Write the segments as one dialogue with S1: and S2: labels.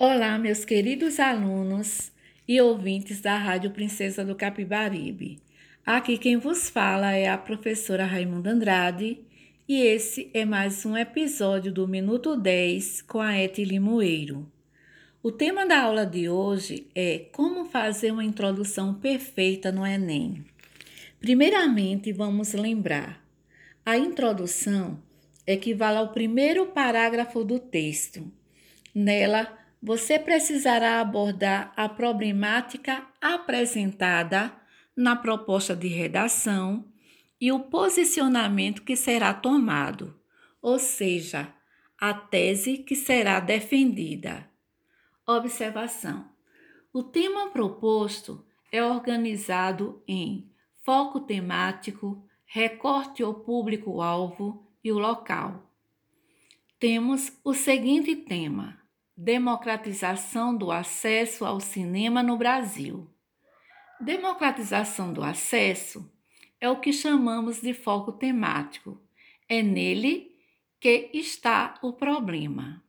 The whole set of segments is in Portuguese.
S1: Olá, meus queridos alunos e ouvintes da Rádio Princesa do Capibaribe. Aqui quem vos fala é a professora Raimunda Andrade e esse é mais um episódio do Minuto 10 com a Eti Limoeiro. O tema da aula de hoje é como fazer uma introdução perfeita no Enem. Primeiramente, vamos lembrar: a introdução equivale ao primeiro parágrafo do texto. Nela, você precisará abordar a problemática apresentada na proposta de redação e o posicionamento que será tomado, ou seja, a tese que será defendida. Observação: o tema proposto é organizado em foco temático, recorte ou público-alvo e o local. Temos o seguinte tema Democratização do acesso ao cinema no Brasil. Democratização do acesso é o que chamamos de foco temático. É nele que está o problema.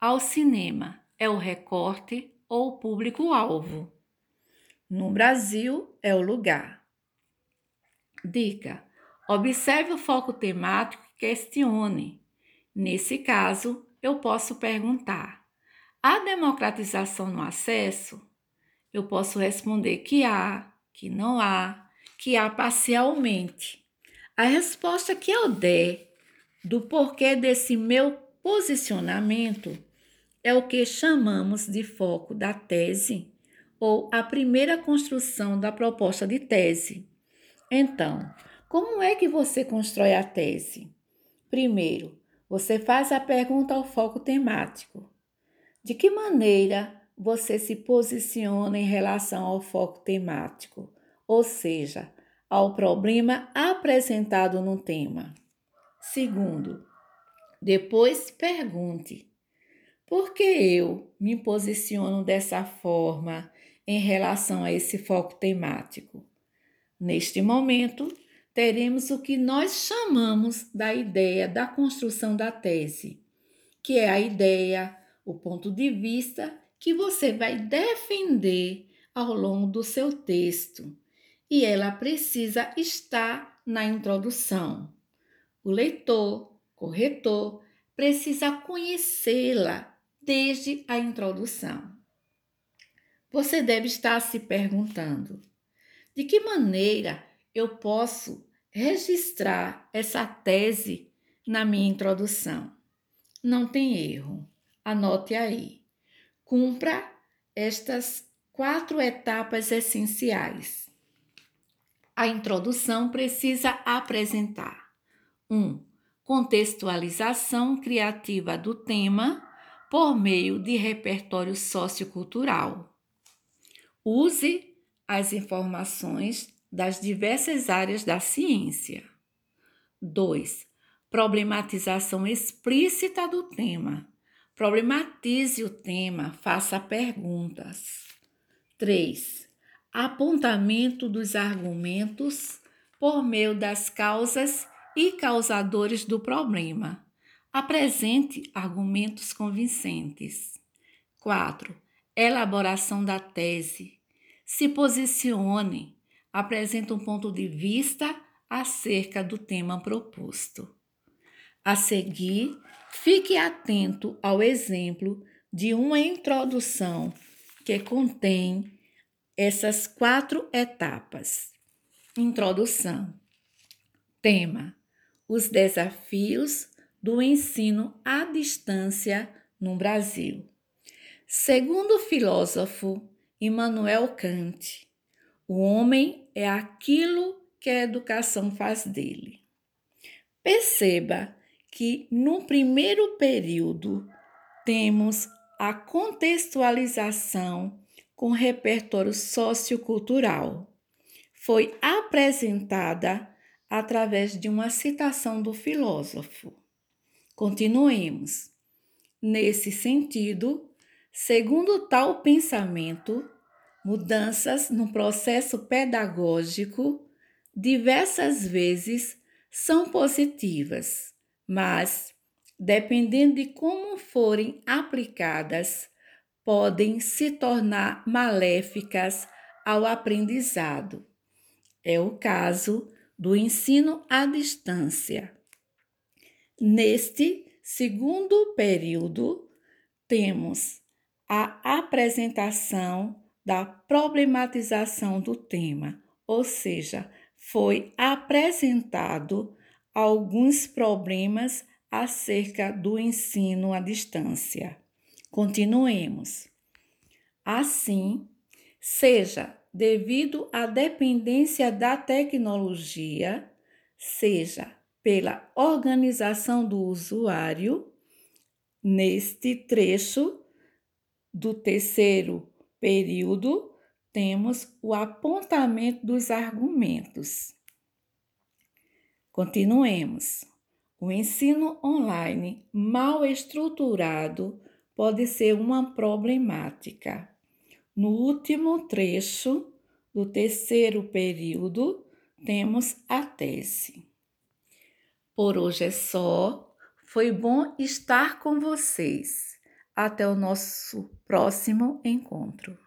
S1: Ao cinema é o recorte ou público-alvo. No Brasil é o lugar. Dica: observe o foco temático e questione. Nesse caso, eu posso perguntar: a democratização no acesso, eu posso responder que há, que não há, que há parcialmente. A resposta que eu der do porquê desse meu posicionamento é o que chamamos de foco da tese ou a primeira construção da proposta de tese. Então, como é que você constrói a tese? Primeiro, você faz a pergunta ao foco temático. De que maneira você se posiciona em relação ao foco temático, ou seja, ao problema apresentado no tema? Segundo, depois pergunte: por que eu me posiciono dessa forma em relação a esse foco temático? Neste momento, teremos o que nós chamamos da ideia da construção da tese, que é a ideia o ponto de vista que você vai defender ao longo do seu texto. E ela precisa estar na introdução. O leitor, corretor, precisa conhecê-la desde a introdução. Você deve estar se perguntando: de que maneira eu posso registrar essa tese na minha introdução? Não tem erro. Anote aí. Cumpra estas quatro etapas essenciais. A introdução precisa apresentar 1. Um, contextualização criativa do tema por meio de repertório sociocultural. Use as informações das diversas áreas da ciência. 2. Problematização explícita do tema Problematize o tema, faça perguntas. 3. Apontamento dos argumentos por meio das causas e causadores do problema. Apresente argumentos convincentes. 4. Elaboração da tese. Se posicione. Apresente um ponto de vista acerca do tema proposto. A seguir, Fique atento ao exemplo de uma introdução que contém essas quatro etapas. Introdução. Tema: Os desafios do ensino à distância no Brasil. Segundo o filósofo Immanuel Kant, o homem é aquilo que a educação faz dele. Perceba que no primeiro período temos a contextualização com repertório sociocultural. Foi apresentada através de uma citação do filósofo. Continuemos. Nesse sentido, segundo tal pensamento, mudanças no processo pedagógico diversas vezes são positivas mas, dependendo de como forem aplicadas, podem se tornar maléficas ao aprendizado. É o caso do ensino à distância. Neste segundo período, temos a apresentação da problematização do tema, ou seja, foi apresentado alguns problemas acerca do ensino à distância. Continuemos. Assim, seja devido à dependência da tecnologia, seja pela organização do usuário, neste trecho do terceiro período, temos o apontamento dos argumentos. Continuemos. O ensino online mal estruturado pode ser uma problemática. No último trecho do terceiro período, temos a tese. Por hoje é só. Foi bom estar com vocês. Até o nosso próximo encontro.